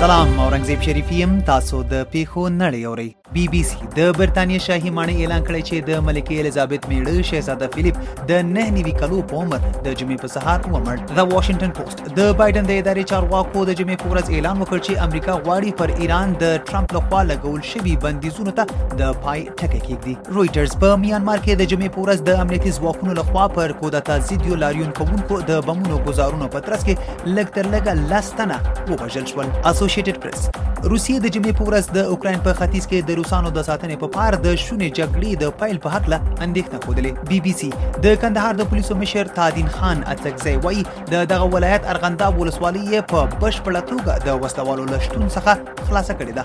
سلام اورنګزیب شریفی يم تاسو د پیښو نړۍ اورئ بي بي سي د برتانیې شاهي ماڼۍ اعلان کړی چې د ملکې الیزابت میړه شهزاده فلیپ د نه نیوي کلو په عمر د جمعې په سهار ومړ د واشنگټن پوسټ د بایدن د ادارې چارواکو د جمعې په ورځ اعلان وکړ چې امریکا غواړي پر ایران د ټرمپ لخوا لګول شوي بندیزونو ته د پای ټکی کېږدي رویټرز په میانمار کې د جمعې په ورځ د امنیتي ځواکونو لخوا پر کودتا ضد یو لاریون کوونکو د بمونو ګزارونو په ترڅ کې لږ تر لږه لس تنه ووژل شول اسوشیټډ پریس روسیې د جمعې په ورځ د اوکراین په ختیځ کې د روسانو د ساتنې په پار د شونې جګړې د پیل په حق له اندېښنه ښودلې بي بي سي د کندهار د پولیسو مشر تادین خان اڅکزی وایي د دغه ولایت ارغنداب ولسوالي یې په بشپړه توګه د وسلوالو له شتون څخه خلاصه کړې ده